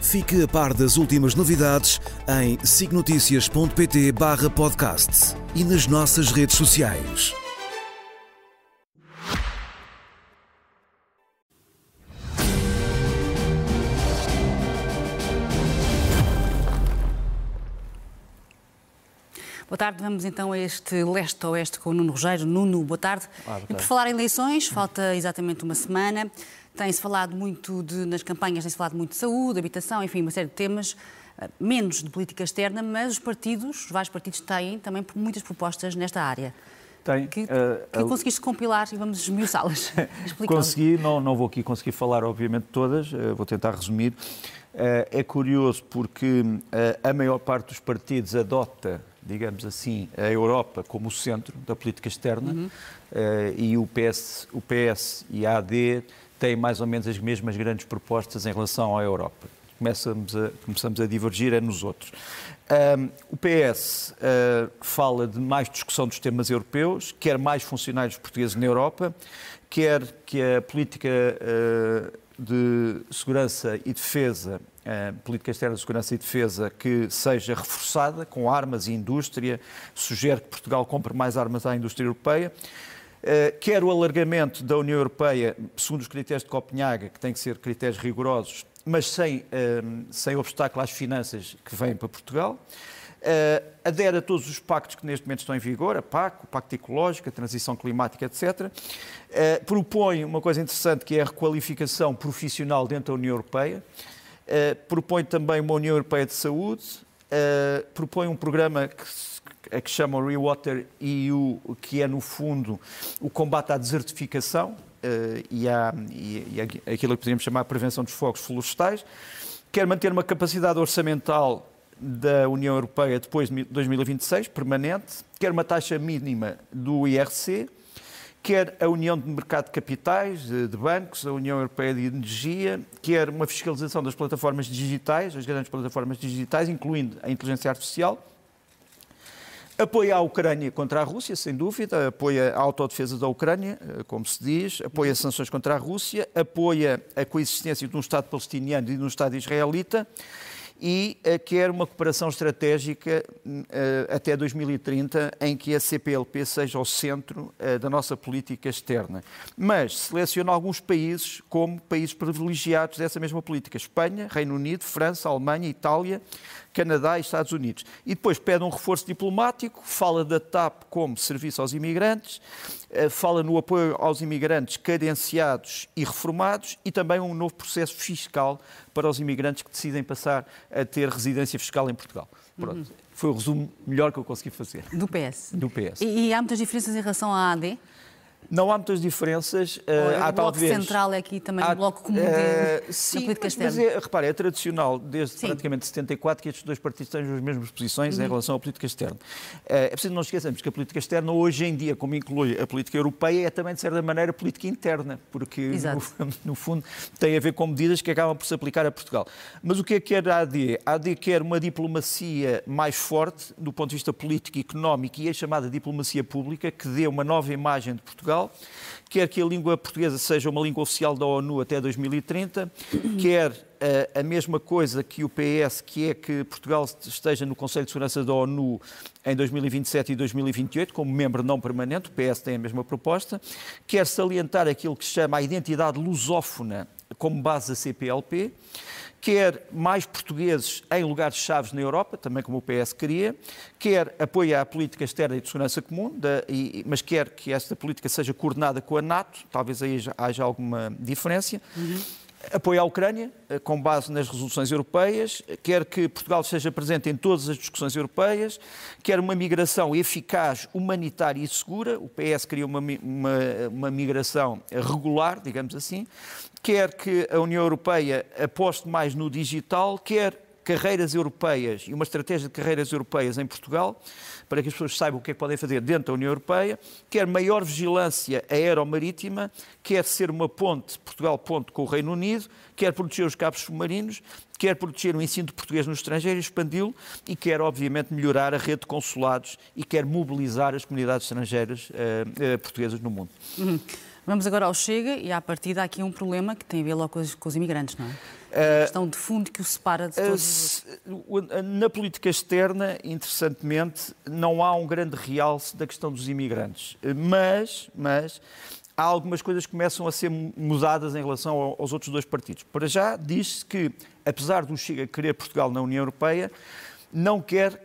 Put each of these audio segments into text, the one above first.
Fique a par das últimas novidades em signoticias.pt barra podcast e nas nossas redes sociais. Boa tarde, vamos então a este leste-oeste com o Nuno Rogério. Nuno, boa tarde. Ah, boa E por tarde. falar em eleições, falta exatamente uma semana. Tem-se falado muito de, nas campanhas, tem-se falado muito de saúde, habitação, enfim, uma série de temas, eh, menos de política externa, mas os partidos, os vários partidos têm também muitas propostas nesta área. Tem. Que, eh, que conseguiste compilar e vamos esmiuçá-las. Consegui, não, não vou aqui conseguir falar, obviamente, todas, eh, vou tentar resumir. É curioso porque a maior parte dos partidos adota, digamos assim, a Europa como o centro da política externa eh, e o PS, o PS e a AD têm mais ou menos as mesmas grandes propostas em relação à Europa. Começamos a, começamos a divergir é nos outros. Ahm, o PS ah, fala de mais discussão dos temas europeus, quer mais funcionários portugueses na Europa, quer que a política ah, de segurança e defesa, a política externa de segurança e defesa, que seja reforçada com armas e indústria, sugere que Portugal compre mais armas à indústria europeia. Uh, quer o alargamento da União Europeia, segundo os critérios de Copenhaga, que têm que ser critérios rigorosos, mas sem, uh, sem obstáculo às finanças que vêm para Portugal. Uh, adere a todos os pactos que neste momento estão em vigor, a PAC, o Pacto Ecológico, a Transição Climática, etc. Uh, propõe uma coisa interessante que é a requalificação profissional dentro da União Europeia. Uh, propõe também uma União Europeia de Saúde. Propõe um programa que a que chamam Rewater EU, que é no fundo o combate à desertificação uh, e, à, e, e aquilo que poderíamos chamar a prevenção dos fogos florestais. Quer manter uma capacidade orçamental da União Europeia depois de 2026, permanente. Quer uma taxa mínima do IRC. Quer a União de Mercado de Capitais, de bancos, a União Europeia de Energia, quer uma fiscalização das plataformas digitais, as grandes plataformas digitais, incluindo a inteligência artificial. Apoia a Ucrânia contra a Rússia, sem dúvida, apoia a autodefesa da Ucrânia, como se diz, apoia sanções contra a Rússia, apoia a coexistência de um Estado palestiniano e de um Estado israelita. E uh, quer uma cooperação estratégica uh, até 2030 em que a CPLP seja o centro da nossa política externa. Mas seleciona alguns países como países privilegiados dessa mesma política: Espanha, Reino Unido, França, Alemanha, Itália, Canadá e Estados Unidos. E depois pede um reforço diplomático, fala da TAP como serviço aos imigrantes, fala no apoio aos imigrantes cadenciados e reformados e também um novo processo fiscal para os imigrantes que decidem passar a ter residência fiscal em Portugal. Pronto. Uhum. Foi o resumo melhor que eu consegui fazer. Do PS. Do PS. E, e há muitas diferenças em relação à AD? Não há muitas diferenças. Uh, há o bloco talvez. central é aqui também há, um bloco comum de, uh, sim, política mas, externa. Mas é, repare, é tradicional desde Sim. praticamente 74 que estes dois partidos têm as mesmas posições Uhum. em relação à política externa. Uh, é preciso não esquecermos que a política externa, hoje em dia, como inclui a política europeia, é também, de certa maneira, política interna, porque, no, no fundo, tem a ver com medidas que acabam por se aplicar a Portugal. Mas o que é que quer a AD? A AD quer uma diplomacia mais forte do ponto de vista político e económico e a chamada diplomacia pública, que dê uma nova imagem de Portugal quer que a língua portuguesa seja uma língua oficial da ONU até 2030, quer uh, a mesma coisa que o PS, que é que Portugal esteja no Conselho de Segurança da ONU em 2027 e 2028, como membro não permanente, o PS tem a mesma proposta, quer salientar aquilo que se chama a identidade lusófona como base da CPLP, quer mais portugueses em lugares chaves na Europa, também como o PS queria, quer apoia a política externa e de segurança comum, da, e, mas quer que esta política seja coordenada com a NATO, talvez aí já, haja alguma diferença. Uhum. Apoia a Ucrânia, eh, com base nas resoluções europeias, quer que Portugal esteja presente em todas as discussões europeias, quer uma migração eficaz, humanitária e segura. O PS queria uma, uma, uma migração regular, digamos assim, quer que a União Europeia aposte mais no digital, quer carreiras europeias e uma estratégia de carreiras europeias em Portugal, para que as pessoas saibam o que é que podem fazer dentro da União Europeia, quer maior vigilância aeromarítima, quer ser uma ponte, Portugal-ponte com o Reino Unido, quer proteger os cabos submarinos, quer proteger o ensino de português no estrangeiro e expandi-lo, e quer, obviamente, melhorar a rede de consulados e quer mobilizar as comunidades estrangeiras uh, uh, portuguesas no mundo. Uhum. Vamos agora ao Chega e, à partida, há aqui um problema que tem a ver logo com os, com os imigrantes, não é? A questão de fundo que o separa de todos. Na política externa, interessantemente, não há um grande realce da questão dos imigrantes. Mas, mas há algumas coisas que começam a ser mudadas em relação aos outros dois partidos. Para já, diz-se que, apesar do Chega querer Portugal na União Europeia, não quer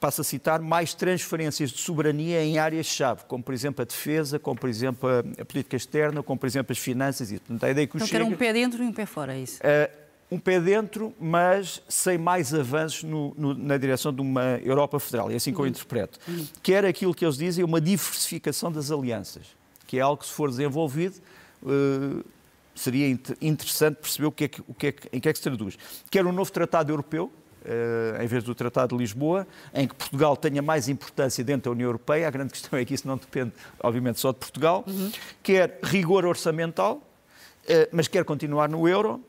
passo a citar, mais transferências de soberania em áreas-chave, como por exemplo a defesa, como por exemplo a, política externa, como por exemplo as finanças. E, portanto, a ideia que o então Chega... quer um pé dentro e um pé fora, é isso? Uh, um pé dentro, mas sem mais avanços no, no, na direção de uma Europa federal, é assim que eu uhum. interpreto. Uhum. Quer aquilo que eles dizem, uma diversificação das alianças, que é algo que, se for desenvolvido, uh, seria interessante perceber o que é que, o que é que, em que é que se traduz. Quer um novo tratado europeu, Uh, em vez do Tratado de Lisboa, em que Portugal tenha mais importância dentro da União Europeia. A grande questão é que isso não depende, obviamente, só de Portugal. Uhum. Quer rigor orçamental, uh, mas quer continuar no euro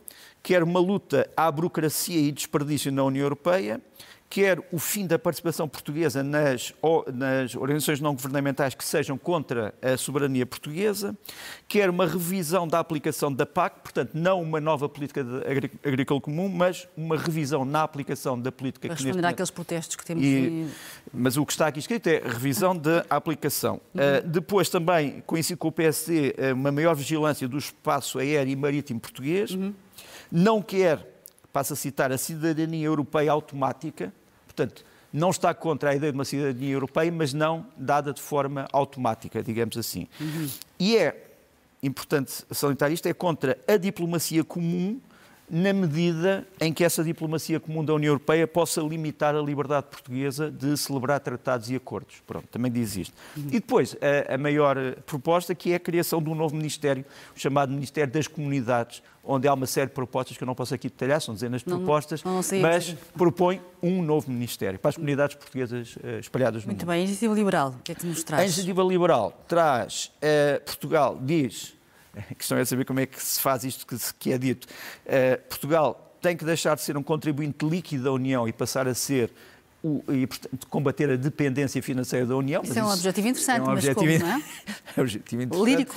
quer uma luta à burocracia e desperdício na União Europeia, quer o fim da participação portuguesa nas, nas, organizações não governamentais que sejam contra a soberania portuguesa, quer uma revisão da aplicação da PAC, portanto, não uma nova política agrícola comum, mas uma revisão na aplicação da política... Para responder àqueles protestos que temos... E, mas o que está aqui escrito é revisão da aplicação. Uhum. Uh, depois também, coincido com o PSD, ah, uma maior vigilância do espaço aéreo e marítimo português, uhum não quer, passo a citar, a cidadania europeia automática, portanto, não está contra a ideia de uma cidadania europeia, mas não dada de forma automática, digamos assim. Uhum. E é importante salientar isto, é contra a diplomacia comum na medida em que essa diplomacia comum da União Europeia possa limitar a liberdade portuguesa de celebrar tratados e acordos. Pronto, também diz isto. Uhum. E depois, a, a, maior proposta, que é a criação de um novo Ministério, chamado Ministério das Comunidades, onde há uma série de propostas que eu não posso aqui detalhar, são dezenas de não, propostas, não mas propõe um novo Ministério para as comunidades portuguesas uh, espalhadas no Muito mundo. bem, a Iniciativa Liberal, o que é que nos traz? A Iniciativa Liberal traz, uh, Portugal diz a questão é saber como é que se faz isto que, que é dito. Uh, Portugal tem que deixar de ser um contribuinte líquido da União e passar a ser o, e, portanto, combater a dependência financeira da União. Isso é um objetivo interessante, é um objetivo, mas como, não é? é um objetivo interessante. Lírico.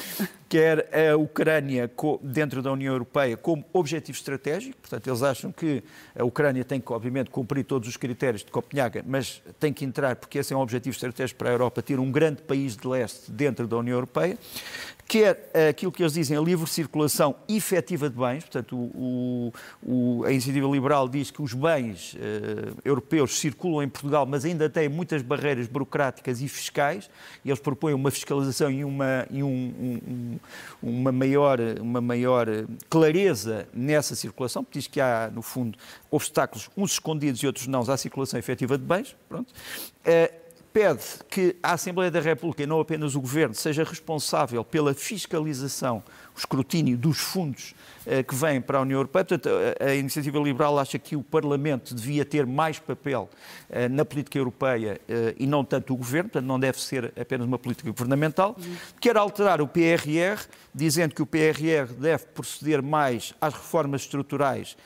Quer a Ucrânia dentro da União Europeia como objetivo estratégico, portanto, eles acham que a Ucrânia tem que, obviamente, cumprir todos os critérios de Copenhaga, mas tem que entrar, porque esse é um objetivo estratégico para a Europa, ter um grande país de leste dentro da União Europeia quer aquilo que eles dizem, a livre circulação efetiva de bens, portanto, o, o, a iniciativa liberal diz que os bens uh, europeus circulam em Portugal, mas ainda têm muitas barreiras burocráticas e fiscais, e eles propõem uma fiscalização e uma, e um, um, uma, maior, uma maior clareza nessa circulação, porque diz que há, no fundo, obstáculos, uns escondidos e outros não, à circulação efetiva de bens. Pronto. Uh, pede que a Assembleia da República, e não apenas o Governo, seja responsável pela fiscalização, o escrutínio dos fundos eh, que vêm para a União Europeia. Portanto, a, a, Iniciativa Liberal acha que o Parlamento devia ter mais papel eh, na política europeia eh, e não tanto o Governo, portanto, não deve ser apenas uma política governamental. Uhum. Quer alterar o PRR, dizendo que o PRR deve proceder mais às reformas estruturais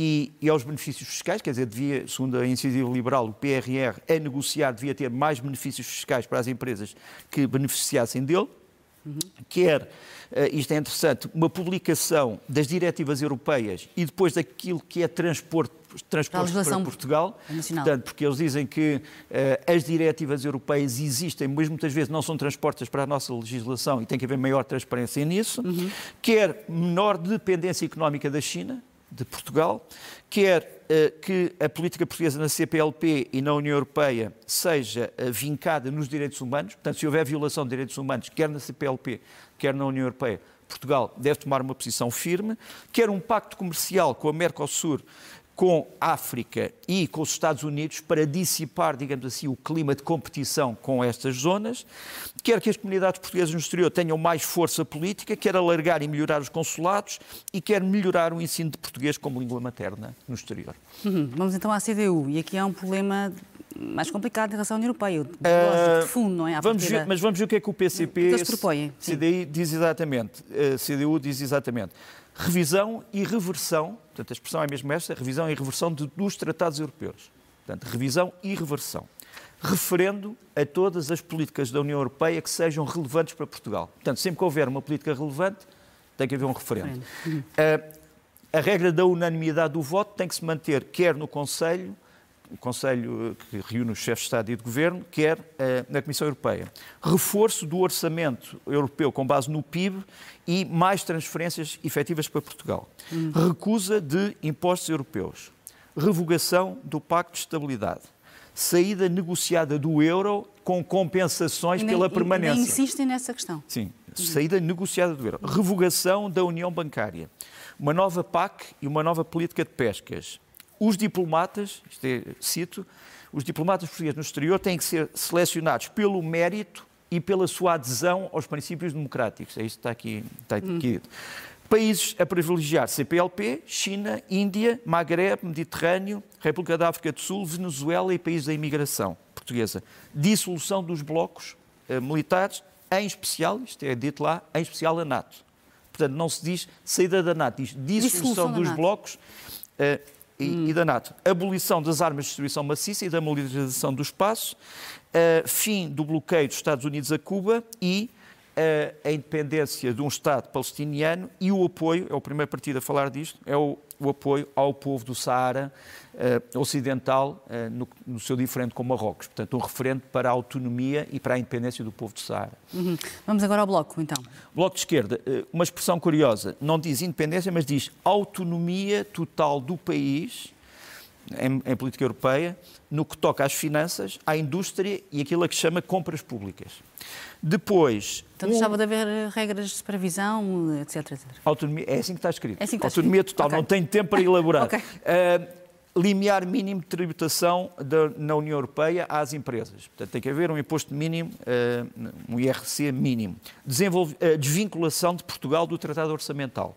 e, e, aos benefícios fiscais, quer dizer, devia, segundo a iniciativa liberal, o PRR, a negociar, devia ter mais benefícios fiscais para as empresas que beneficiassem dele. Uhum. Quer, uh, isto é interessante, uma publicação das diretivas europeias e depois daquilo que é transporte transporte para Portugal. Nacional. Portanto, porque eles dizem que uh, as diretivas europeias existem, mas muitas vezes não são transpostas para a nossa legislação e tem que haver maior transparência nisso. Uhum. Quer menor dependência económica da China, de Portugal, quer uh, que a política portuguesa na CPLP e na União Europeia seja uh, vincada nos direitos humanos, portanto, se houver violação de direitos humanos, quer na CPLP, quer na União Europeia, Portugal deve tomar uma posição firme, quer um pacto comercial com a Mercosul com a África e com os Estados Unidos para dissipar, digamos assim, o clima de competição com estas zonas, quer que as comunidades portuguesas no exterior tenham mais força política, quer alargar e melhorar os consulados e quer melhorar o ensino de português como língua materna no exterior. Uhum. Vamos então à CDU, e aqui há um problema mais complicado em relação à União Europeia, uh, de fundo, não é? vamos ver, mas vamos ver o que é que o PCP, que propõe, CDI diz exatamente, eh, CDU diz exatamente. Revisão e reversão, portanto a expressão é mesmo esta, revisão e reversão de, dos tratados europeus. Portanto, revisão e reversão. Referendo a todas as políticas da União Europeia que sejam relevantes para Portugal. Portanto, sempre que houver uma política relevante, tem que haver um referendo. Uh, a regra da unanimidade do voto tem que se manter quer no Conselho, o Conselho que reúne os chefes de Estado e de Governo, quer eh, na Comissão Europeia. Reforço do orçamento europeu com base no PIB e mais transferências efetivas para Portugal. Hum. Recusa de impostos europeus. Revogação do Pacto de Estabilidade. Saída negociada do euro com compensações nem, pela permanência. Nem insistem nessa questão. Sim, saída negociada do euro. Revogação da União Bancária. Uma nova PAC e uma nova política de pescas os diplomatas, isto é, cito, os diplomatas portugueses no exterior têm que ser selecionados pelo mérito e pela sua adesão aos princípios democráticos. É isto que está aqui, está aqui hum. Países a privilegiar CPLP, China, Índia, Magreb, Mediterrâneo, República da África do Sul, Venezuela e países da imigração portuguesa. Dissolução dos blocos eh, militares, em especial, isto é dito lá, em especial a NATO. Portanto, não se diz saída da NATO, diz dissolução, dissolução dos blocos. Eh, e, hum. e da NATO. Abolição das armas de destruição maciça e da militarização do espaço, uh, fim do bloqueio dos Estados Unidos a Cuba e uh, a independência de um Estado palestiniano e o apoio, é o primeiro partido a falar disto, é o, o apoio ao povo do Saara uh, Ocidental, uh, no, no, seu diferente com Marrocos. Portanto, um referente para a autonomia e para a independência do povo do Saara. Uhum. Vamos agora ao Bloco, então. Bloco de Esquerda, uh, uma expressão curiosa, não diz independência, mas diz autonomia total do país, em, em política europeia, no que toca às finanças, à indústria e aquilo a que chama compras públicas. Depois. Então, deixava um... de haver regras de supervisão, etc, etc. Autonomia, é assim que está escrito. É assim está Autonomia escrito. total, okay. não tenho tempo para elaborar. okay. uh, limiar mínimo de tributação da, na União Europeia às empresas. Portanto, tem que haver um imposto mínimo, uh, um IRC mínimo. Desenvolve, uh, desvinculação de Portugal do Tratado Orçamental.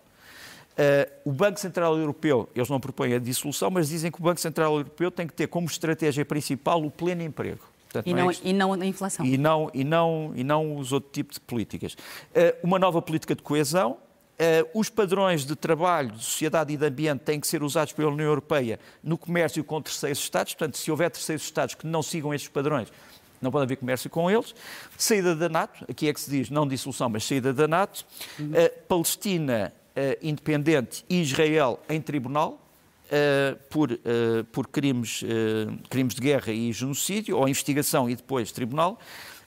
Uh, o Banco Central Europeu, eles não propõem a dissolução, mas dizem que o Banco Central Europeu tem que ter como estratégia principal o pleno emprego. Portanto, e, não, não é e não a inflação. E não, e não, e não os outros tipos de políticas. Uh, uma nova política de coesão, Uh, os padrões de trabalho, de sociedade e de ambiente têm que ser usados pela União Europeia no comércio com terceiros Estados. Portanto, se houver terceiros Estados que não sigam estes padrões, não pode haver comércio com eles. Saída da NATO, aqui é que se diz não dissolução, mas saída da NATO. Uhum. Uh, Palestina uh, independente e Israel em tribunal. por, por crimes, crimes de guerra e genocídio, ou investigação e depois tribunal.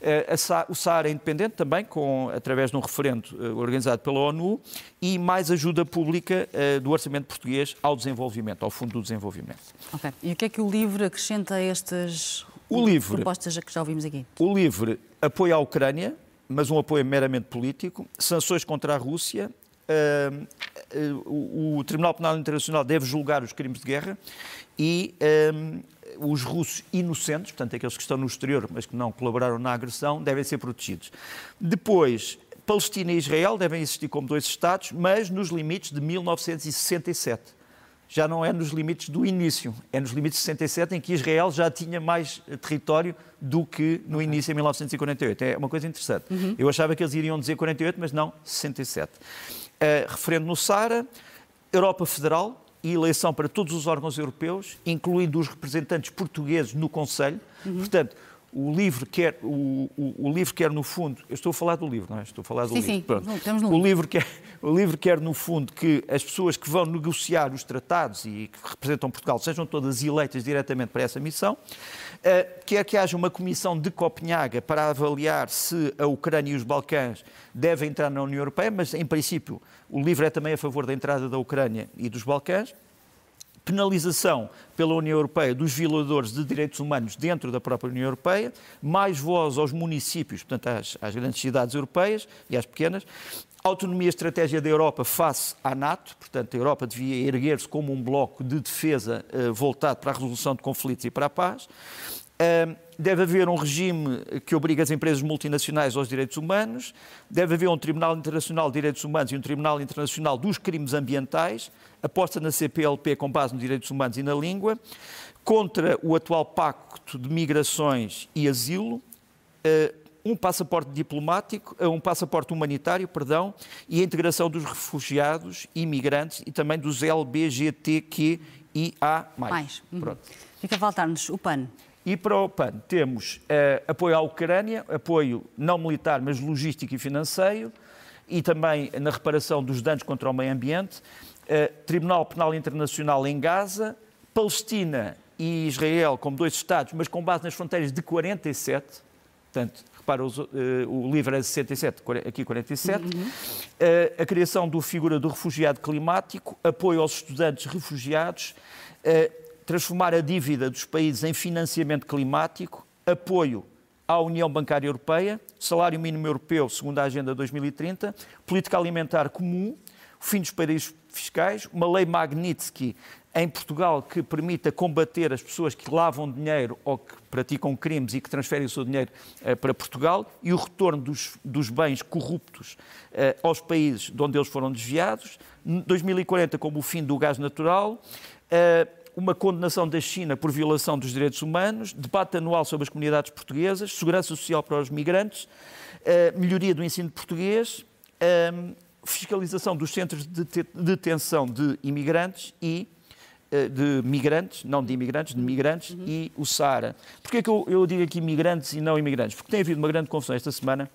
Eh, o Saara independente também, com, através de um referendo eh, organizado pela ONU, e mais ajuda pública eh, do orçamento português ao desenvolvimento, ao Fundo do Desenvolvimento. E o que é que o LIVRE acrescenta a estas o livre, propostas que já ouvimos aqui? O LIVRE apoia a Ucrânia, mas um apoio meramente político, sanções contra a Rússia, Uh, uh, o Tribunal Penal Internacional deve julgar os crimes de guerra e os russos inocentes, portanto, aqueles que estão no exterior, mas que não colaboraram na agressão, devem ser protegidos. Depois, Palestina e Israel devem existir como dois Estados, mas nos limites de 1967. Já não é nos limites do início, é nos limites de 67, em que Israel já tinha mais território do que no início, em 1948. É uma coisa interessante. Uhum. Eu achava que eles iriam dizer 48, mas não, 67. Uh, referendo no Sara, Europa Federal, e eleição para todos os órgãos europeus, incluindo os representantes portugueses no Conselho. Uhum. Portanto, o livro quer, o, o, o, livro quer no fundo, eu estou a falar do livro, não é? Estou a falar do sim, livro. Sim, Pronto. Estamos no o livro quer, o livro quer no fundo que as pessoas que vão negociar os tratados e que representam Portugal sejam todas eleitas diretamente para essa missão. Uh, quer que haja uma comissão de Copenhaga para avaliar se a Ucrânia e os Balcãs devem entrar na União Europeia, mas em princípio o livro é também a favor da entrada da Ucrânia e dos Balcãs. Penalização pela União Europeia dos violadores de direitos humanos dentro da própria União Europeia, mais voz aos municípios, portanto às, às grandes cidades europeias e às pequenas, autonomia estratégia da Europa face à NATO, portanto, a Europa devia erguer-se como um bloco de defesa uh, voltado para a resolução de conflitos e para a paz. Deve haver um regime que obriga as empresas multinacionais aos direitos humanos, deve haver um Tribunal Internacional de Direitos Humanos e um Tribunal Internacional dos Crimes Ambientais, aposta na CPLP com base nos direitos humanos e na língua, contra o atual Pacto de Migrações e Asilo, uh, um passaporte diplomático, eh, um passaporte humanitário, perdão, e a integração dos refugiados, imigrantes e também dos LBGTQIA+. Mais. Uhum. Fica a faltar-nos o PAN. E para o PAN temos uh, apoio à Ucrânia, apoio não militar, mas logístico e financeiro, e também na reparação dos danos contra o meio ambiente, uh, Tribunal Penal Internacional em Gaza, Palestina e Israel como dois Estados, mas com base nas fronteiras de 47, portanto, para uh, o livro é 67, aqui 47, uhum. uh, a criação do figura do refugiado climático, apoio aos estudantes refugiados, uh, transformar a dívida dos países em financiamento climático, apoio à União Bancária Europeia, salário mínimo europeu segundo a Agenda 2030, política alimentar comum, fim dos paraísos fiscais, uma lei Magnitsky em Portugal que permita combater as pessoas que lavam dinheiro ou que praticam crimes e que transferem o seu dinheiro uh, para Portugal e o retorno dos, dos bens corruptos uh, aos países de onde eles foram desviados. 2040 como o fim do gás natural. Uh, uma condenação da China por violação dos direitos humanos, debate anual sobre as comunidades portuguesas, segurança social para os migrantes, melhoria do ensino português, fiscalização dos centros de detenção de imigrantes e eh, de migrantes, não de imigrantes, de migrantes, uhum. e o Saara. Porquê é que eu, eu digo aqui migrantes e não imigrantes? Porque tem havido uma grande confusão esta semana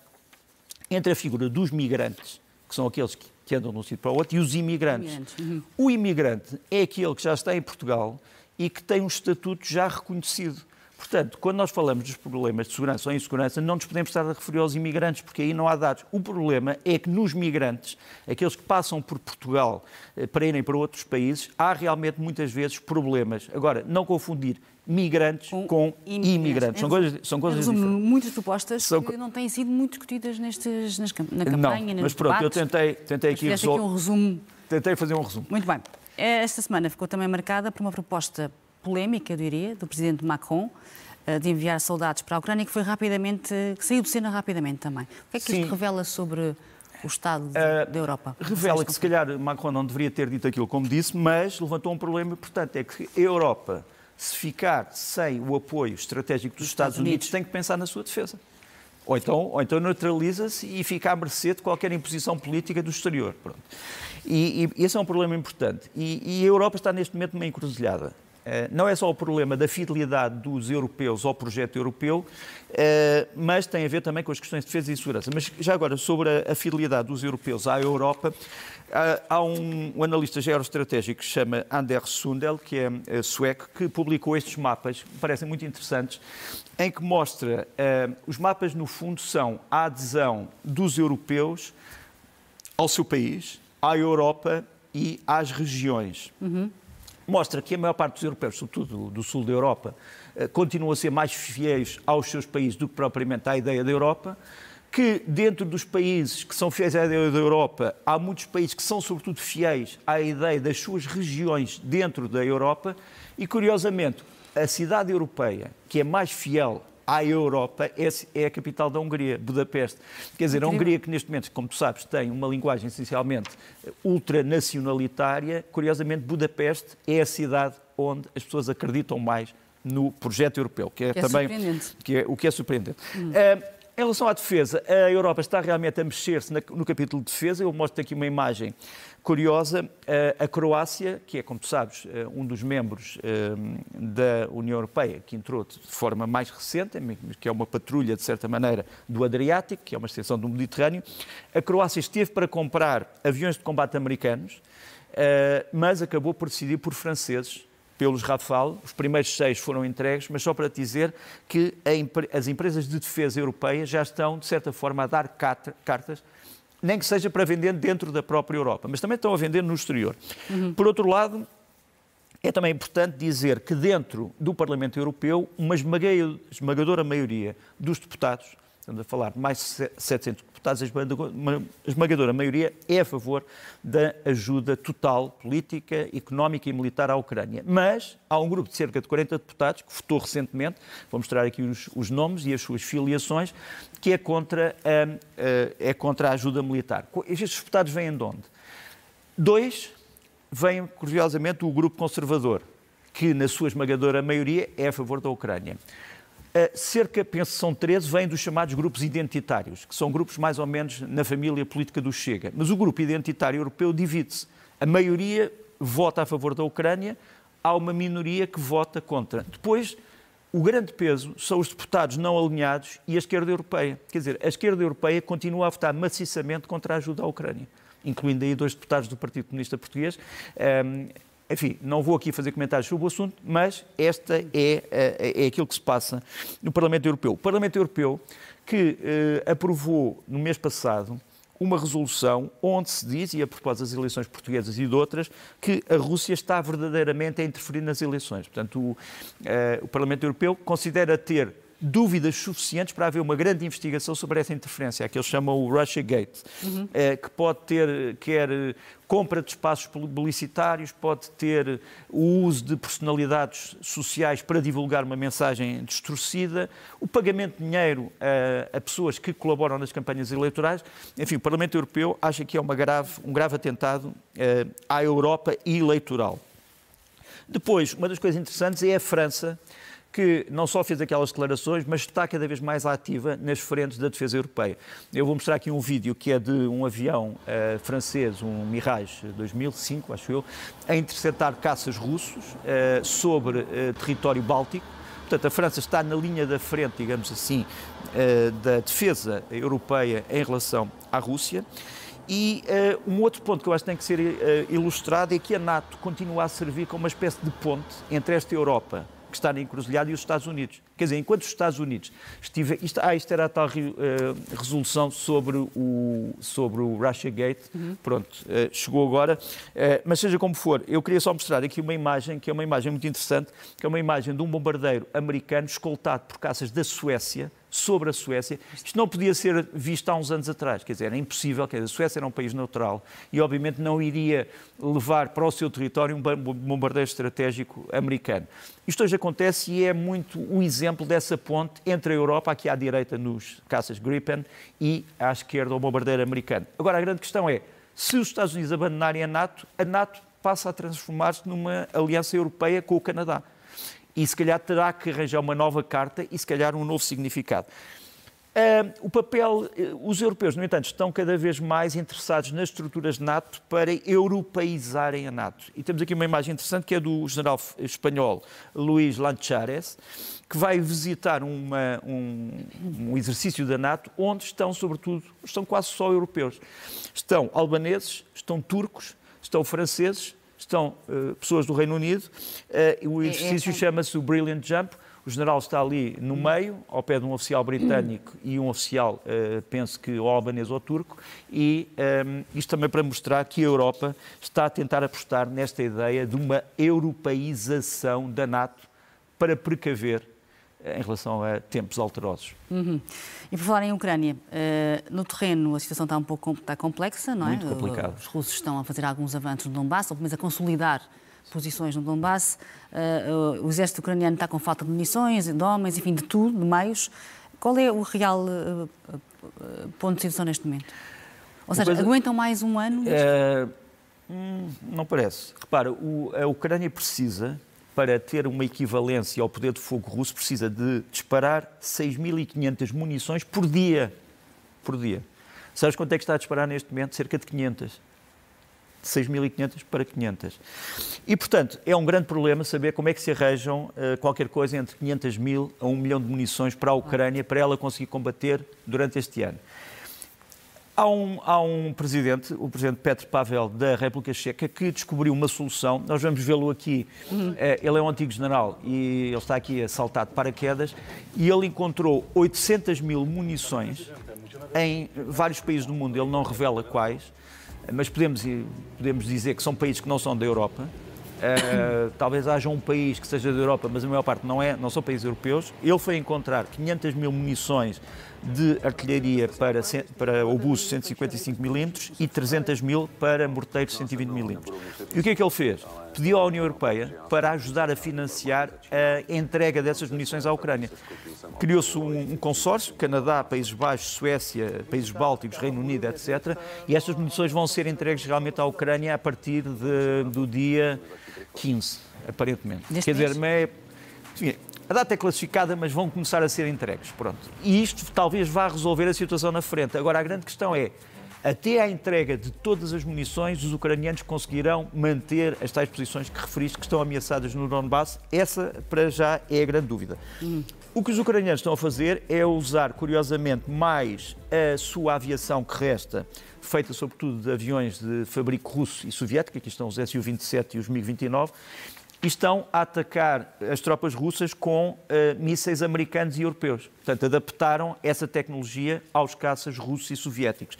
entre a figura dos migrantes, que são aqueles que, que andam de um sítio para o outro, e os imigrantes. Uhum. O imigrante é aquele que já está em Portugal e que tem um estatuto já reconhecido. Portanto, quando nós falamos dos problemas de segurança ou insegurança, não nos podemos estar a referir aos imigrantes, porque aí não há dados. O problema é que nos migrantes, aqueles que passam por Portugal eh, para irem para outros países, há realmente muitas vezes problemas. Agora, não confundir migrantes com, com imigrantes. imigrantes. São coisas, são coisas diferentes. Muitas propostas são... que não têm sido muito discutidas nestes, nas, na campanha, não, mas pronto, debates. eu tentei, tentei aqui, resol... aqui um resumo. Tentei fazer um resumo. Muito bem. Esta semana ficou também marcada por uma proposta polémica, eu diria, do presidente Macron, eh, de enviar soldados para a Ucrânia, que foi rapidamente, que saiu de cena rapidamente também. O que é que Sim. isto revela sobre o Estado de, uh, da Europa? Revela que, se calhar, Macron não deveria ter dito aquilo como disse, mas levantou um problema importante, é que a Europa, se ficar sem o apoio estratégico dos, Estados, Estados Unidos, Unidos, tem que pensar na sua defesa. Ou então, ou então neutraliza-se e fica à mercê de qualquer imposição política do exterior. Pronto. E, e esse é um problema importante. E, e a Europa está neste momento numa encruzilhada. Eh, não é só o problema da fidelidade dos europeus ao projeto europeu, eh, mas tem a ver também com as questões de defesa e segurança. Mas já agora, sobre a fidelidade dos europeus à Europa, há um, analista geoestratégico que se chama Anders Sundel, que é eh, sueco, que publicou estes mapas, que parecem muito interessantes, em que mostra, os mapas no fundo são a adesão dos europeus ao seu país, à Europa e às regiões. Uhum mostra que a maior parte dos europeus, sobretudo do, sul da Europa, eh, continuam a ser mais fiéis aos seus países do que propriamente à ideia da Europa, que dentro dos países que são fiéis à ideia da Europa, há muitos países que são sobretudo fiéis à ideia das suas regiões dentro da Europa e, curiosamente, a cidade europeia que é mais fiel à Europa é, é a capital da Hungria, Budapeste. Quer dizer, a Hungria que neste momento, como tu sabes, tem uma linguagem essencialmente ultranacionalitária, curiosamente Budapeste é a cidade onde as pessoas acreditam mais no projeto europeu, que é, que é também que é, o que é surpreendente. Hum. Uh, em relação à defesa, a Europa está realmente a mexer-se no capítulo de defesa. Eu mostro aqui uma imagem curiosa. A Croácia, que é, como tu sabes, eh, um dos membros eh, da União Europeia, que entrou de forma mais recente, que é uma patrulha, de certa maneira, do Adriático, que é uma extensão do Mediterrâneo, a Croácia esteve para comprar aviões de combate americanos, eh, mas acabou por decidir por franceses pelos Rafale. Os primeiros seis foram entregues, mas só para dizer que as empresas de defesa europeias já estão, de certa forma, a dar cartas, nem que seja para vender dentro da própria Europa, mas também estão a vender no exterior. Uhum. Por outro lado, é também importante dizer que dentro do Parlamento Europeu, uma esmagadora maioria dos deputados estamos a falar de mais de 700 deputados, a esmagadora maioria é a favor da ajuda total política, económica e militar à Ucrânia. Mas há um grupo de cerca de 40 deputados que votou recentemente, vou mostrar aqui os, os nomes e as suas filiações, que é contra a, é contra a ajuda militar. Estes deputados vêm de onde? Dois vêm, curiosamente, do grupo conservador, que na sua esmagadora maioria é a favor da Ucrânia. Uh, cerca, penso são 13, vêm dos chamados grupos identitários, que são grupos mais ou menos na família política do Chega. Mas o grupo identitário europeu divide-se. A maioria vota a favor da Ucrânia, há uma minoria que vota contra. Depois, o grande peso são os deputados não alinhados e a esquerda europeia. Quer dizer, a esquerda europeia continua a votar maciçamente contra a ajuda à Ucrânia, incluindo aí dois deputados do Partido Comunista Português. Um, enfim, não vou aqui fazer comentários sobre o assunto, mas esta é, é, é aquilo que se passa no Parlamento Europeu. O Parlamento Europeu que eh, aprovou no mês passado uma resolução onde se diz, e a propósito das eleições portuguesas e de outras, que a Rússia está verdadeiramente a interferir nas eleições. Portanto, o, eh, o Parlamento Europeu considera ter dúvidas suficientes para haver uma grande investigação sobre essa interferência, que eles chamam o Russia Gate, uhum. é, que pode ter quer compra de espaços publicitários, pode ter o uso de personalidades sociais para divulgar uma mensagem distorcida, o pagamento de dinheiro a, a pessoas que colaboram nas campanhas eleitorais. Enfim, o Parlamento Europeu acha que é uma grave, um grave atentado é, à Europa eleitoral. Depois, uma das coisas interessantes é a França, que não só fez aquelas declarações, mas está cada vez mais ativa nas frentes da defesa europeia. Eu vou mostrar aqui um vídeo que é de um avião uh, francês, um Mirage 2005, acho eu, a interceptar caças russos uh, sobre uh, território báltico. Portanto, a França está na linha da frente, digamos assim, da defesa europeia em relação à Rússia. E uh, um outro ponto que eu acho que tem que ser uh, ilustrado é que a NATO continua a servir como uma espécie de ponte entre esta Europa que está na encruzilhada e os Estados Unidos. Quer dizer, enquanto os Estados Unidos estiver. Isto, ah, isto era a tal uh, resolução sobre o, sobre o Russia Gate. Uhum. Pronto, uh, chegou agora. Uh, mas seja como for, eu queria só mostrar aqui uma imagem, que é uma imagem muito interessante, que é uma imagem de um bombardeiro americano escoltado por caças da Suécia sobre a Suécia. Isto não podia ser visto há uns anos atrás, quer dizer, era impossível, quer dizer, a Suécia era um país neutral e obviamente não iria levar para o seu território um bombardeiro estratégico americano. Isto hoje acontece e é muito um exemplo dessa ponte entre a Europa, aqui à direita nos caças Gripen, e à esquerda o bombardeiro americano. Agora, a grande questão é, se os Estados Unidos abandonarem a NATO, a NATO passa a transformar-se numa aliança europeia com o Canadá e se calhar terá que arranjar uma nova carta e se calhar um novo significado. Uh, o papel, uh, os europeus, no entanto, estão cada vez mais interessados nas estruturas NATO para europeizarem a NATO. E temos aqui uma imagem interessante que é do general espanhol Luís Lanchares, que vai visitar uma, um, um exercício da NATO onde estão, sobretudo, estão quase só europeus. Estão albaneses, estão turcos, estão franceses, estão uh, pessoas do Reino Unido. Uh, o é exercício é, é, chama-se o Brilliant Jump. O general está ali no meio, ao pé de um oficial britânico e um oficial, uh, penso que ou albanês ou turco, e um, isto também para mostrar que a Europa está a tentar apostar nesta ideia de uma europeização da NATO para precaver em relação a tempos alterosos. Uhum. E por falar em Ucrânia, uh, no terreno a situação está um pouco está complexa, não é? Muito complicado. Os russos estão a fazer alguns avanços no Donbass, ou pelo menos a consolidar posições no Donbass. Uh, o exército ucraniano está com falta de munições, de homens, enfim, de tudo, de meios. Qual é o real uh, ponto de situação neste momento? Ou seja, coisa... aguentam mais um ano? Hum, não parece. Repara, o, a Ucrânia precisa para ter uma equivalência ao poder de fogo russo, precisa de disparar 6.500 munições por dia. Por dia. Sabes quanto é que está a disparar neste momento? Cerca de 500. De 6.500 para 500. E, portanto, é um grande problema saber como é que se arranjam uh, qualquer coisa entre 500 mil a 1 milhão de munições para a Ucrânia, para ela conseguir combater durante este ano. Há um, há um, presidente, o presidente Petro Pavel da República Checa, que descobriu uma solução. Nós vamos vê-lo aqui. Uhum. Ele é um antigo general e ele está aqui a saltar de paraquedas. E ele encontrou 800 mil munições em vários países do mundo. Ele não revela quais, mas podemos, podemos dizer que são países que não são da Europa. Uh, talvez haja um país que seja da Europa, mas a maior parte não é, não são países europeus. Ele foi encontrar 500 mil munições de artilharia para, para obusos 155 mm e 300 mil para morteiros 120 mm. E o que é que ele fez? Pediu à União Europeia para ajudar a financiar a entrega dessas munições à Ucrânia. Criou-se um, um, consórcio, Canadá, Países Baixos, Suécia, Países Bálticos, Reino Unido, etc. E estas munições vão ser entregues realmente à Ucrânia a partir de, do dia 15, aparentemente. Deste Quer dizer, é, a data é classificada, mas vão começar a ser entregues. Pronto. E isto talvez vá resolver a situação na frente. Agora, a grande questão é, até à entrega de todas as munições, os ucranianos conseguirão manter as tais posições que referiste que estão ameaçadas no Donbass? Essa, para já, é a grande dúvida. Hum. O que os ucranianos estão a fazer é usar, curiosamente, mais a sua aviação que resta, feita sobretudo de aviões de fabrico russo e soviético, aqui estão os Su-27 e os MiG-29, e estão a atacar as tropas russas com uh, mísseis americanos e europeus. Portanto, adaptaram essa tecnologia aos caças russos e soviéticos.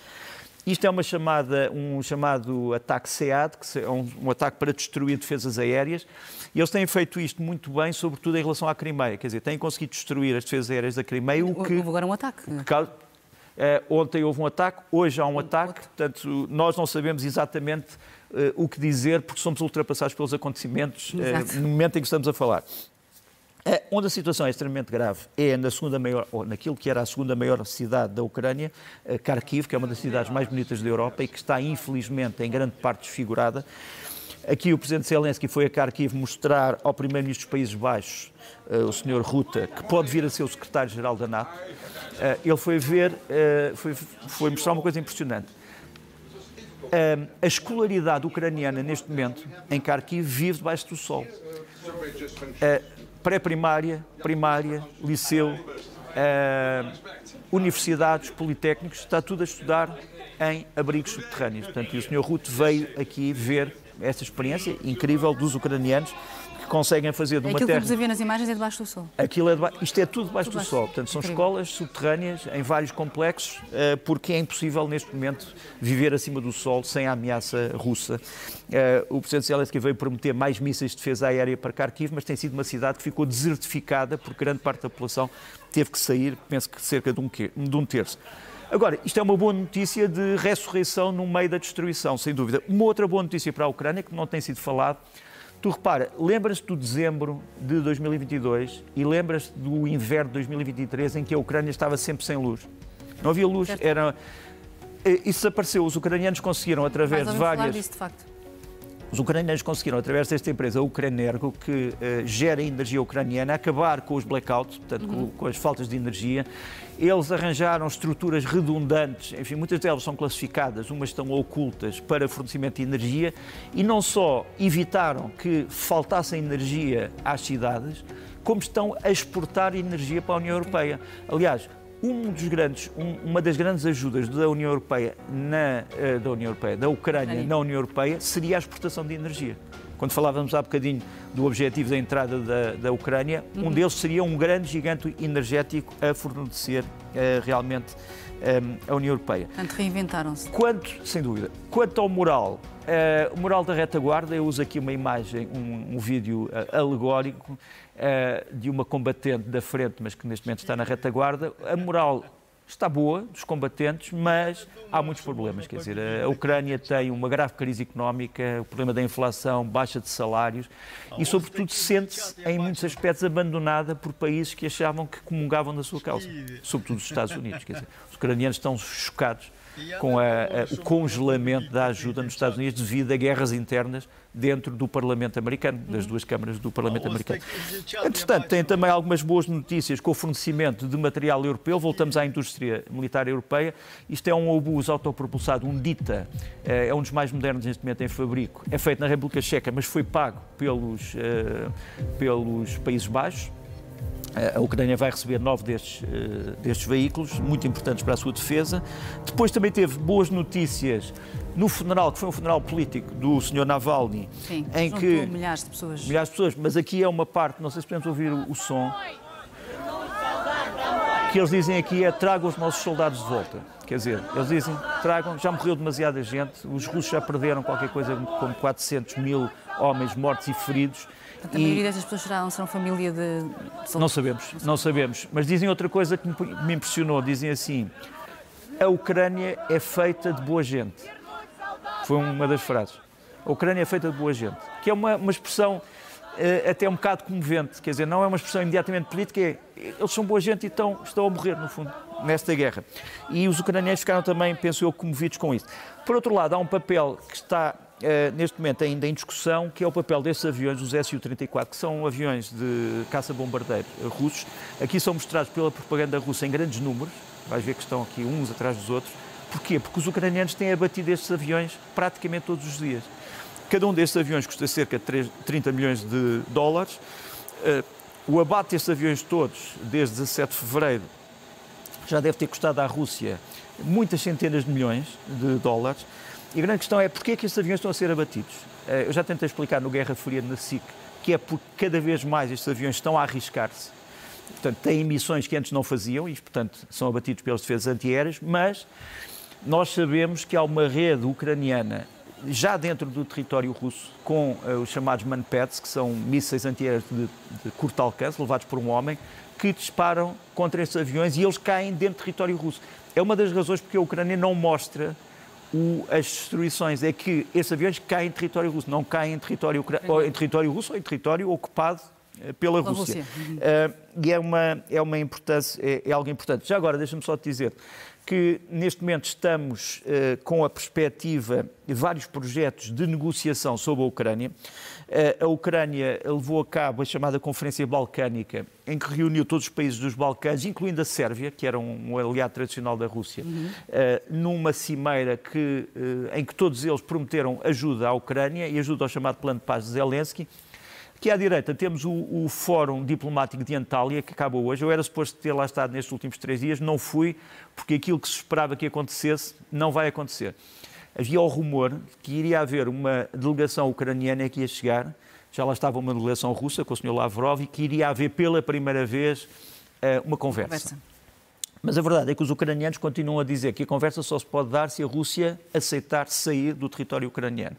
Isto é uma chamada, um chamado ataque SEAD, que é um, um, ataque para destruir defesas aéreas, e eles têm feito isto muito bem, sobretudo em relação à Crimeia. Quer dizer, têm conseguido destruir as defesas aéreas da Crimeia, o que... Houve agora um ataque. Uh, ontem houve um ataque, hoje há um ataque, portanto, nós não sabemos exatamente o que dizer, porque somos ultrapassados pelos acontecimentos uh, no momento em que estamos a falar. Uh, onde a situação é extremamente grave é na segunda maior, ou naquilo que era a segunda maior cidade da Ucrânia, Kharkiv, que é uma das cidades mais bonitas da Europa e que está infelizmente em grande parte desfigurada. Aqui o presidente Zelensky foi a Kharkiv mostrar ao primeiro-ministro dos Países Baixos, o Sr. Ruta, que pode vir a ser o secretário-geral da NATO. ele foi ver, foi, foi mostrar uma coisa impressionante a escolaridade ucraniana neste momento em Kharkiv vive debaixo do sol. Pré-primária, primária, liceu, universidades, politécnicos, está tudo a estudar em abrigos subterrâneos. Portanto, o Sr. Ruth veio aqui ver essa experiência incrível dos ucranianos conseguem fazer de uma Aquilo terra... Aquilo que vê nas imagens é debaixo do sol. Aquilo é deba... Isto é tudo debaixo tudo do sol. Portanto, são Incrível. escolas subterrâneas em vários complexos, eh, porque é impossível neste momento viver acima do sol sem a ameaça russa. Eh, o Presidente Zelensky veio prometer mais mísseis de defesa aérea para Kharkiv, mas tem sido uma cidade que ficou desertificada porque grande parte da população teve que sair, penso que cerca de um, de um terço. Agora, isto é uma boa notícia de ressurreição no meio da destruição, sem dúvida. Uma outra boa notícia para a Ucrânia, que não tem sido falado, Tu repara, lembras-te do dezembro de 2022 e lembras-te do inverno de 2023 em que a Ucrânia estava sempre sem luz. Não havia luz, era... Isso desapareceu. Os ucranianos conseguiram, através de várias... Disso, de facto. Os ucranianos conseguiram, através desta empresa, a Ucranergo, que uh, gera energia ucraniana, acabar com os blackouts, portanto, uhum. com, com, as faltas de energia. Eles arranjaram estruturas redundantes, enfim, muitas delas são classificadas, umas estão ocultas para fornecimento de energia, e não só evitaram que faltasse energia às cidades, como estão a exportar energia para a União Europeia. Aliás, um dos grandes, um, uma das grandes ajudas da União Europeia, na, uh, da União Europeia, da Ucrânia na União Europeia, seria a exportação de energia. Quando falávamos há bocadinho do objetivo da entrada da, da Ucrânia, uhum. um deles seria um grande gigante energético a fornecer uh, realmente um, a União Europeia. Portanto, reinventaram-se. Quanto, sem dúvida. Quanto ao moral, uh, o moral da retaguarda, eu uso aqui uma imagem, um, um vídeo uh, alegórico de uma combatente da frente, mas que neste momento está na retaguarda. A moral está boa dos combatentes, mas há muitos problemas. Quer dizer, a Ucrânia tem uma grave crise económica, o problema da inflação, baixa de salários e, sobretudo, sente-se em muitos aspectos abandonada por países que achavam que comungavam da sua causa, sobretudo os Estados Unidos. Quer dizer, os ucranianos estão chocados com a, a, o congelamento da ajuda nos Estados Unidos devido a guerras internas dentro do Parlamento americano, das duas câmaras do Parlamento americano. Entretanto, tem também algumas boas notícias com o fornecimento de material europeu. Voltamos à indústria militar europeia. Isto é um obus autopropulsado, um DITA, eh, é um dos mais modernos neste momento em fabrico. É feito na República Checa, mas foi pago pelos, eh, pelos Países Baixos. A Ucrânia vai receber nove destes, uh, destes veículos, muito importantes para a sua defesa. Depois também teve boas notícias no funeral, que foi um funeral político do Sr. Navalny, Sim, em que milhares de pessoas. Milhares de pessoas, mas aqui é uma parte, não sei se podemos ouvir o, o som. que eles dizem aqui é tragam os nossos soldados de volta. Quer dizer, eles dizem, tragam, já morreu demasiada gente, os russos já perderam qualquer coisa como 400 mil homens mortos e feridos. Portanto, a maioria dessas pessoas serão, serão família de... Não sabemos, não sabemos. Mas dizem outra coisa que me impressionou, dizem assim, a Ucrânia é feita de boa gente. Foi uma das frases. A Ucrânia é feita de boa gente, que é uma, uma expressão uh, até um bocado comovente, quer dizer, não é uma expressão imediatamente política, é, eles são boa gente e estão, estão a morrer, no fundo, nesta guerra. E os ucranianos ficaram também, penso eu, comovidos com isso. Por outro lado, há um papel que está Uh, neste momento ainda em discussão, que é o papel desses aviões, os Su-34, que são aviões de caça-bombardeiro russos. Aqui são mostrados pela propaganda russa em grandes números, vais ver que estão aqui uns atrás dos outros. Porquê? Porque os ucranianos têm abatido estes aviões praticamente todos os dias. Cada um destes aviões custa cerca de 30 milhões de dólares. Uh, o abate destes aviões todos, desde 17 de fevereiro, já deve ter custado à Rússia muitas centenas de milhões de dólares. E a grande questão é porquê é que estes aviões estão a ser abatidos? Uh, eu já tentei explicar no Guerra Fria na SIC que é porque cada vez mais estes aviões estão a arriscar-se. Portanto, têm emissões que antes não faziam e, portanto, são abatidos pelas defesas antiaéreas, mas nós sabemos que há uma rede ucraniana já dentro do território russo, com uh, os chamados manpads, que são mísseis antiaéreos de, de curto alcance, levados por um homem, que disparam contra esses aviões e eles caem dentro do território russo. É uma das razões porque a Ucrânia não mostra o, as destruições, é que esses aviões caem em território russo, não caem em território, ou em território russo ou em território ocupado uh, pela Rússia. Rússia. Uh, e é, uma, é, uma importância, é, é algo importante. Já agora, deixa-me só te dizer, que neste momento estamos uh, com a perspectiva de vários projetos de negociação sobre a Ucrânia. A Ucrânia levou a cabo a chamada Conferência Balcânica, em que reuniu todos os países dos Balcãs, incluindo a Sérvia, que era um, aliado tradicional da Rússia, uhum. uh, numa cimeira que, em que todos eles prometeram ajuda à Ucrânia e ajuda ao chamado Plano de Paz de Zelensky. Aqui à direita temos o, o, Fórum Diplomático de Antália, que acaba hoje. Eu era suposto ter lá estado nestes últimos três dias, não fui, porque aquilo que se esperava que acontecesse não vai acontecer. Havia o rumor que iria haver uma delegação ucraniana que ia chegar, já lá estava uma delegação russa com o Sr. Lavrov, e que iria haver pela primeira vez eh, uma conversa. conversa. Mas a verdade é que os ucranianos continuam a dizer que a conversa só se pode dar se a Rússia aceitar sair do território ucraniano.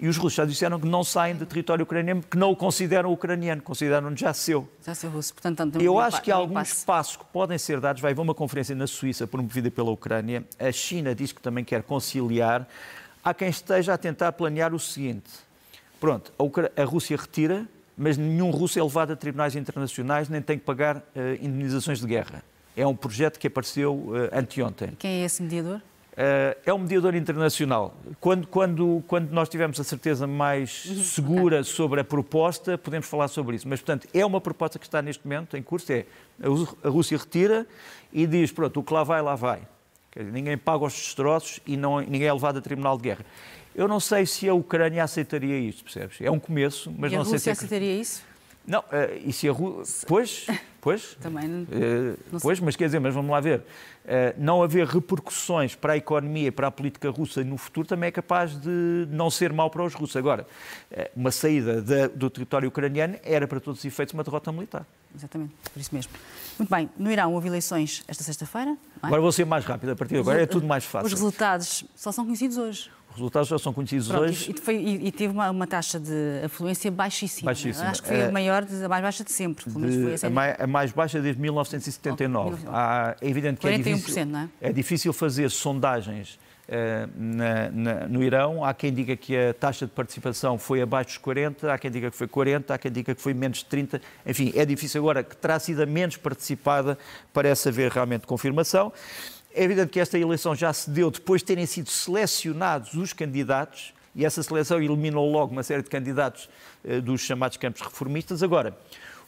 E os russos já disseram que não saem do território ucraniano, que não o consideram ucraniano, consideram já seu. Já seu russo. Portanto, Eu acho que há alguns passos que podem ser dados. Vai haver uma conferência na Suíça promovida pela Ucrânia. A China diz que também quer conciliar. Há quem esteja a tentar planear o seguinte. Pronto, a, a Rússia retira, mas nenhum russo é levado a tribunais internacionais nem tem que pagar uh, indemnizações de guerra. É um projeto que apareceu uh, anteontem. Quem é esse mediador? Uh, é um mediador internacional. Quando, quando, quando nós tivermos a certeza mais uhum. segura sobre a proposta, podemos falar sobre isso. Mas, portanto, é uma proposta que está neste momento em curso, é a Rússia retira e diz, pronto, o que lá vai, lá vai. Dizer, ninguém paga os destroços e não, ninguém é levado a tribunal de guerra. Eu não sei se a Ucrânia aceitaria isto, percebes? É um começo, mas e não sei se... a Rússia aceitaria isso? Não, uh, e se a Rússia... Pois, pois. Também não pois, mas quer dizer, mas vamos lá ver. Uh, não haver repercussões para a economia e para a política russa no futuro também é capaz de não ser mau para os russos. Agora, uma saída do território ucraniano era, para todos os efeitos, uma derrota militar. Exatamente, por isso mesmo. Muito bem, no Irão houve eleições esta sexta-feira. É? Agora vou ser mais rápido, a partir de agora é tudo mais fácil. Os resultados só são conhecidos hoje. Os resultados já são conhecidos Pronto, hoje. E, foi, e, e teve uma, uma, taxa de afluência baixíssima. baixíssima. Acho que foi a é. maior, a mais baixa de sempre. De, a, mais, a, mais, baixa desde 1979. Oh, Há, é evidente que 41%, é difícil, não é? é difícil fazer sondagens uh, na, na, no Irão. Há quem diga que a taxa de participação foi abaixo dos 40, há quem diga que foi 40, há quem diga que foi menos de 30. Enfim, é difícil agora que terá sido a menos participada, parece haver realmente confirmação. É evidente que esta eleição já se deu depois de terem sido selecionados os candidatos, e essa seleção eliminou logo uma série de candidatos eh, dos chamados campos reformistas. Agora,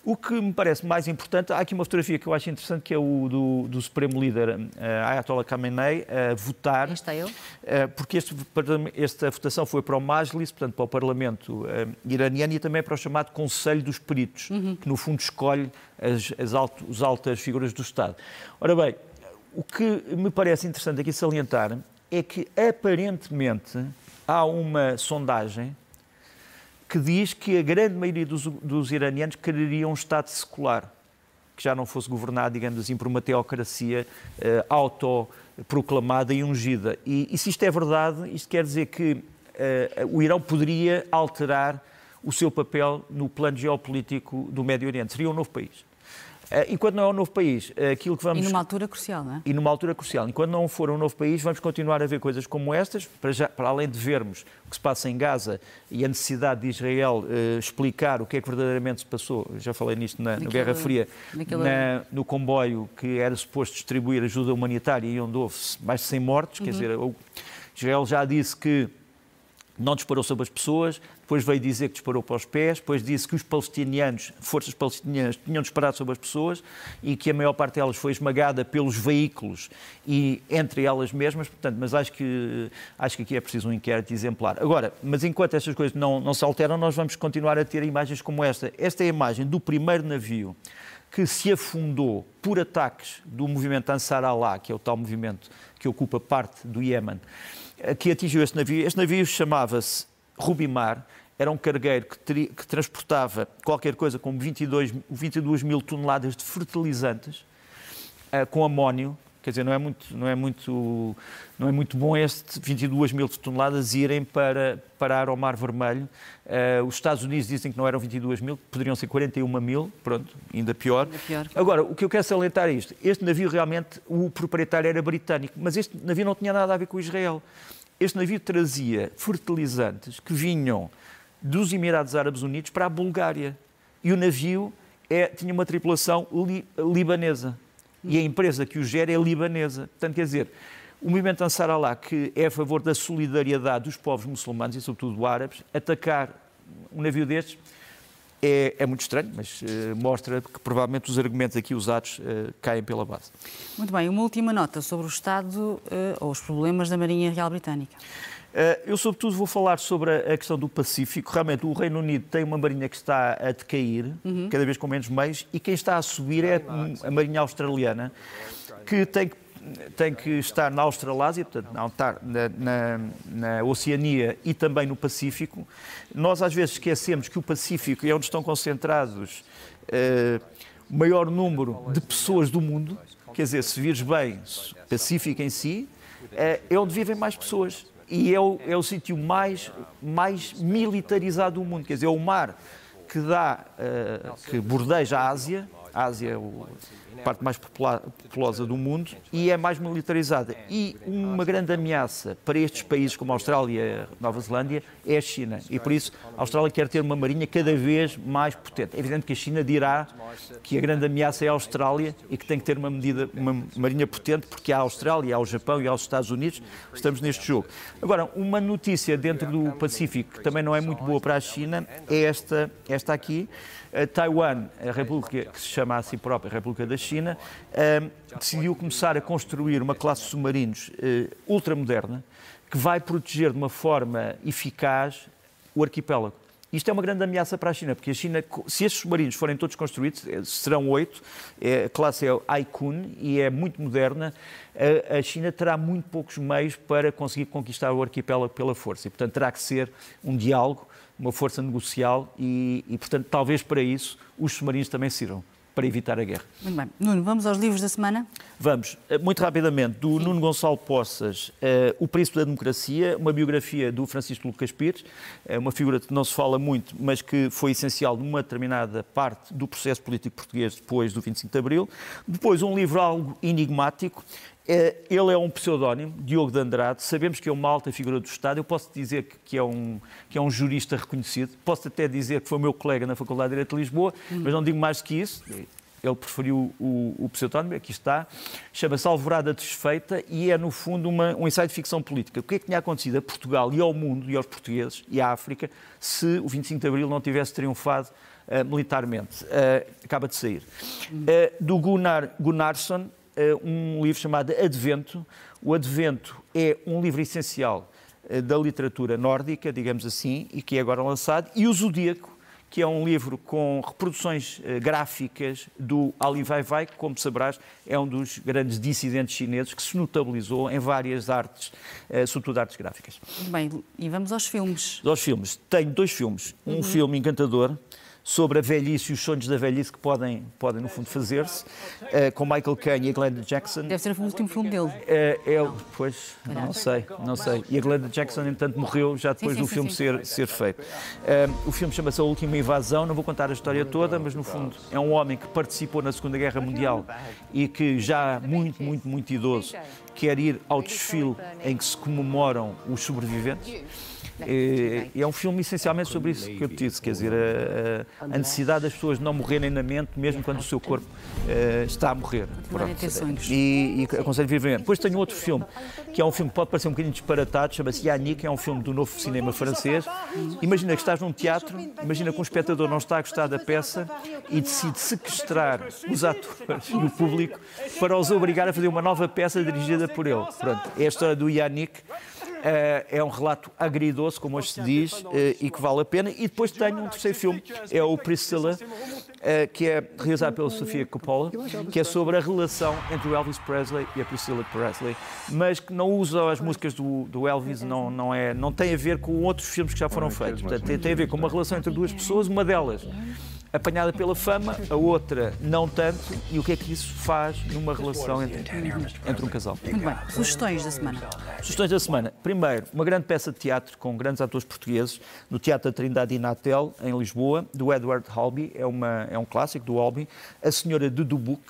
o que me parece mais importante, há aqui uma fotografia que eu acho interessante, que é o do, do Supremo Líder uh, Ayatollah Khamenei a votar. Está eu. Uh, porque este, esta votação foi para o Majlis, portanto para o Parlamento uh, iraniano e também para o chamado Conselho dos Peritos, uhum. que no fundo escolhe as, as, alto, as altas figuras do Estado. Ora bem, o que me parece interessante aqui salientar é que, aparentemente, há uma sondagem que diz que a grande maioria dos, dos iranianos quereriam um Estado secular, que que já não fosse governado, digamos assim, por uma teocracia uh, autoproclamada e ungida. E, e, se isto é verdade, isto quer dizer que uh, o Irão poderia alterar o seu papel no plano geopolítico do Médio Oriente. Seria um novo país. Eh, enquanto não é um novo país, eh, aquilo que vamos... E numa altura crucial, não é? E numa altura crucial. Enquanto não for um novo país, vamos continuar a ver coisas como estas, para, já, para além de vermos o que se passa em Gaza e a necessidade de Israel uh, explicar o que é que verdadeiramente se passou, já falei nisto na, Guerra Fria, na, no comboio que era suposto distribuir ajuda humanitária e onde houve mais de 100 mortos, uhum. quer dizer, Israel já disse que não disparou sobre as pessoas, depois veio dizer que disparou para os pés, depois disse que os palestinianos, forças palestinianas, tinham disparado sobre as pessoas e que a maior parte delas foi esmagada pelos veículos e entre elas mesmas, portanto, mas acho que, acho que aqui é preciso um inquérito exemplar. Agora, mas enquanto estas coisas não, não se alteram, nós vamos continuar a ter imagens como esta. Esta é a imagem do primeiro navio que se afundou por ataques do movimento Ansar Allah, que é o tal movimento que ocupa parte do Iémen, que atingiu este navio. Este navio chamava-se Rubimar, era um cargueiro que, teria, que, transportava qualquer coisa como 22, 22 mil toneladas de fertilizantes uh, com amónio. Quer dizer, não é muito, não é muito, não é muito bom este 22 mil toneladas irem para parar ao Mar Vermelho. Uh, os Estados Unidos dizem que não eram 22 mil, poderiam ser 41 mil, pronto, ainda pior. ainda pior. Agora, o que eu quero salientar é isto. Este navio realmente, o proprietário era britânico, mas este navio não tinha nada a ver com Israel. Este navio trazia fertilizantes que vinham dos Emirados Árabes Unidos para a Bulgária. E o navio é, tinha uma tripulação li, libanesa. E a empresa que o gera é libanesa. Portanto, quer dizer, o movimento Ansar Allah, que é a favor da solidariedade dos povos muçulmanos e, sobretudo, árabes, atacar um navio destes é, é muito estranho, mas uh, mostra que provavelmente os argumentos aqui usados uh, caem pela base. Muito bem, uma última nota sobre o Estado uh, ou os problemas da Marinha Real Britânica. Eh, eu, sobretudo, vou falar sobre a questão do Pacífico. Realmente, o Reino Unido tem uma marinha que está a decair, uhum. cada vez com menos meios, e quem está a subir é a marinha australiana, que tem que tem que estar na Australásia, portanto, não estar na, na, na, Oceania e também no Pacífico. Nós às vezes esquecemos que o Pacífico é onde estão concentrados uh, o maior número de pessoas do mundo. Quer dizer, se vires bem, Pacífico em si, uh, é onde vivem mais pessoas e é o, é o sítio mais, mais militarizado do mundo. Quer dizer, é o mar que dá, uh, que bordeja a Ásia, a Ásia é o, parte mais populosa do mundo e é mais militarizada. E uma grande ameaça para estes países como a Austrália e Nova Zelândia é a China. E por isso a Austrália quer ter uma marinha cada vez mais potente. É evidente que a China dirá que a grande ameaça é a Austrália e que tem que ter uma medida, uma marinha potente, porque há a Austrália, há o Japão e há os Estados Unidos, estamos neste jogo. Agora, uma notícia dentro do Pacífico que também não é muito boa para a China é esta, esta aqui. Taiwan, a república que se chama a si própria República da China, ehm, decidiu começar a construir uma classe de submarinos eh, ultramoderna que vai proteger de uma forma eficaz o arquipélago. Isto é uma grande ameaça para a China, porque a China, se estes submarinos forem todos construídos, eh, serão oito, é, a classe é Aikun e é muito moderna, a, China terá muito poucos meios para conseguir conquistar o arquipélago pela força. E, portanto, terá que ser um diálogo uma força negocial e, e, portanto, talvez para isso os submarinos também sirvam para evitar a guerra. Muito bem. Nuno, vamos aos livros da semana? Vamos. Eh, muito rapidamente, do Sim. Nuno Gonçalo Poças, uh, O Príncipe da Democracia, uma biografia do Francisco Lucas Pires, é uma figura que não se fala muito, mas que foi essencial numa determinada parte do processo político português depois do 25 de Abril. Depois, um livro algo enigmático, ele é um pseudónimo, Diogo de Andrade. Sabemos que é uma alta figura do Estado. Eu posso dizer que é um, que é um jurista reconhecido. Posso até dizer que foi meu colega na Faculdade de Direito de Lisboa, mas não digo mais do que isso. Ele preferiu o, o pseudónimo, aqui está. Chama-se Alvorada Desfeita e é, no fundo, uma, um ensaio de ficção política. O que é que tinha acontecido a Portugal e ao mundo e aos portugueses e à África se o 25 de Abril não tivesse triunfado uh, militarmente? Uh, acaba de sair. Uh, do Gunnar Gunnarsson um livro chamado Advento. O Advento é um livro essencial eh, da literatura nórdica, digamos assim, e que é agora lançado, e o Zodíaco, que é um livro com reproduções eh, gráficas do Ali Weiwei, que, como sabrás, é um dos grandes dissidentes chineses que se notabilizou em várias artes, sobretudo artes gráficas. Bem, e vamos aos filmes. Aos filmes. Tenho dois filmes. Um uhum. filme encantador, sobre a velhice e os sonhos da velhice que podem, podem no fundo, fazer-se, uh, com Michael Caine e a Glenda Jackson. Deve ser o último filme dele. Uh, é, pois, não sei, não sei. E a Glenda Jackson, entanto, morreu já depois sim, sim, do filme sim, ser, ser feito. Uh, o filme chama-se A Última Invasão, não vou contar a história toda, mas no fundo é um homem que participou na Segunda Guerra Mundial e que já muito, muito, muito idoso quer ir ao desfile em que se comemoram os sobreviventes é, é, um filme essencialmente sobre isso que eu te disse, quer dizer, a, a necessidade das pessoas não morrerem na mente, mesmo quando o seu corpo uh, está a morrer. E, e aconselho vivamente. Depois tenho outro filme, que é um filme que pode parecer um bocadinho disparatado, chama-se Yannick, é um filme do novo cinema francês. Imagina que estás num teatro, imagina que um espectador não está a gostar da peça e decide sequestrar os atores e o público para os obrigar a fazer uma nova peça dirigida por ele. Pronto, é a história do Yannick. Eh, é um relato agridoce, como hoje se diz, eh, e que vale a pena. E depois tenho um terceiro filme, é o Priscilla, eh, que é realizado pela Sofia Coppola, que é sobre a relação entre o Elvis Presley e a Priscilla Presley, mas que não usa as músicas do, do Elvis, não, não, é, não tem a ver com outros filmes que já foram feitos. Portanto, tem, tem a ver com uma relação entre duas pessoas, uma delas apanhada pela fama, a outra não tanto, e o que é que isso faz numa relação entre, entre um casal. Muito bem. Sugestões da semana. Sugestões da semana. Primeiro, uma grande peça de teatro com grandes atores portugueses no Teatro da Trindade Inatel, em Lisboa, do Edward Halby, é, uma, é um clássico do Halby. A Senhora de Dubuc,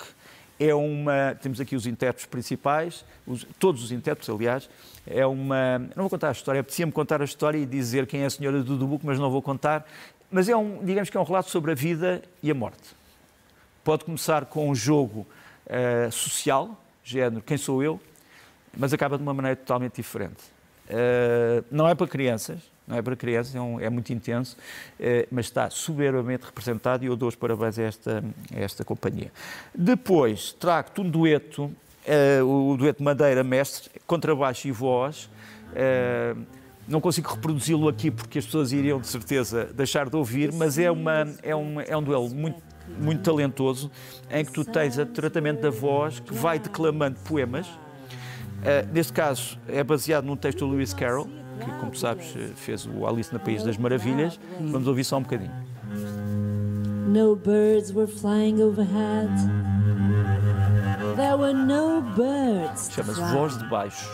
é uma. Temos aqui os intérpretes principais, os, todos os intérpretes, aliás. É uma. Não vou contar a história, apetecia-me contar a história e dizer quem é a senhora do Dubuc, mas não vou contar. Mas é um, digamos que é um relato sobre a vida e a morte. Pode começar com um jogo uh, social, género quem sou eu, mas acaba de uma maneira totalmente diferente. Uh, não é para crianças, não é para crianças, é, um, é muito intenso, uh, mas está soberbamente representado e eu dou os parabéns a esta, a esta companhia. Depois trago-te um dueto, o dueto Madeira Mestre, contrabaixo e voz. Não consigo reproduzi-lo aqui porque as pessoas iriam de certeza deixar de ouvir, mas é, uma, é, um, é um duelo muito, muito talentoso em que tu tens o tratamento da voz que vai declamando poemas. Uh, neste caso, é baseado num texto do Lewis Carroll, que, como tu sabes, fez o Alice no País das Maravilhas. Vamos ouvir só um bocadinho. No birds were flying overhead. There were no birds. Chama-se Voz de Baixo.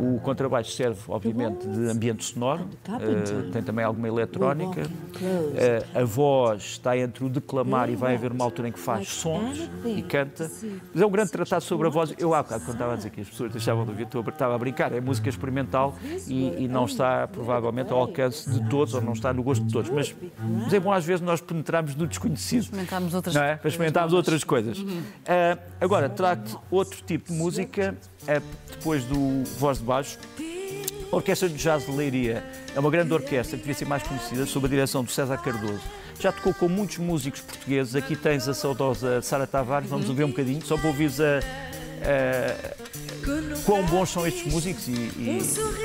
O contrabaixo serve, obviamente, de ambiente sonoro, uh, tem também alguma eletrónica. Uh, a voz está entre o declamar e vai haver uma altura em que faz sons e canta. Mas é um grande tratado sobre a voz. Eu, há bocado, quando estava a dizer que as pessoas deixavam de ouvir, estava a brincar. É música experimental e, e, não está, provavelmente, ao alcance de todos ou não está no gosto de todos. Mas, mas é bom, às vezes, nós penetrarmos no desconhecido. Experimentarmos outras, é? Para experimentarmos outras coisas. Uh, agora, trago outro tipo de música, depois do Voz de Baixo. A Orquestra de Jazz de Leiria é uma grande orquestra que devia ser mais conhecida, sob a direção de César Cardoso. Já tocou com muitos músicos portugueses. Aqui tens a saudosa Sara Tavares, vamos ouvir um bocadinho, só para ouvires a, a, quão bons são estes músicos e, e,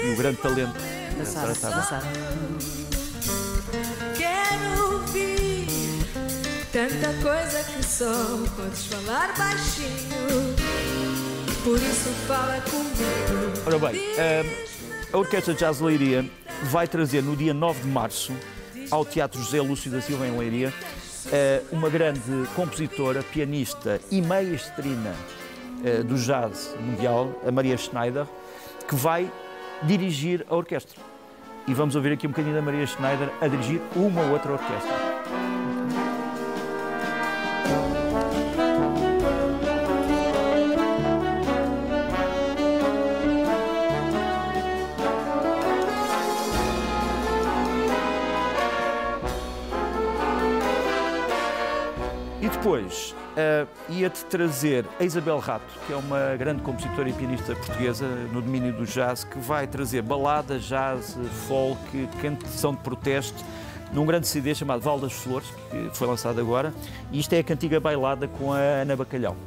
e o grande talento da Sara Tavares. Quero ouvir tanta coisa que só podes falar baixinho. Por isso fala comigo. Ora bem, a Orquestra Jazz Leiria vai trazer no dia 9 de março ao Teatro José Lúcio da Silva em Leiria eh, uma grande compositora, pianista e maestrina eh, do jazz mundial, a Maria Schneider, que vai dirigir a orquestra. E vamos ouvir aqui um bocadinho da Maria Schneider a dirigir uma ou outra orquestra. Depois uh, ia-te trazer a Isabel Rato, que é uma grande compositora e pianista portuguesa no domínio do jazz, que vai trazer balada, jazz, folk, canção de protesto, num grande CD chamado Val das Flores, que foi lançado agora. E isto é a cantiga bailada com a Ana Bacalhau.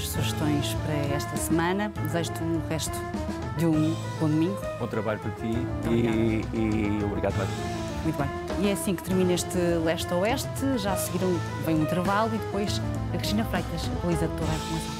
As sugestões para esta semana. Desejo-te um resto de um bom domingo. Bom trabalho para ti e, e obrigado mais. Muito bem. E é assim que termina este leste-oeste. Já seguiram, vem um intervalo e depois a Cristina Freitas atualiza toda a informação.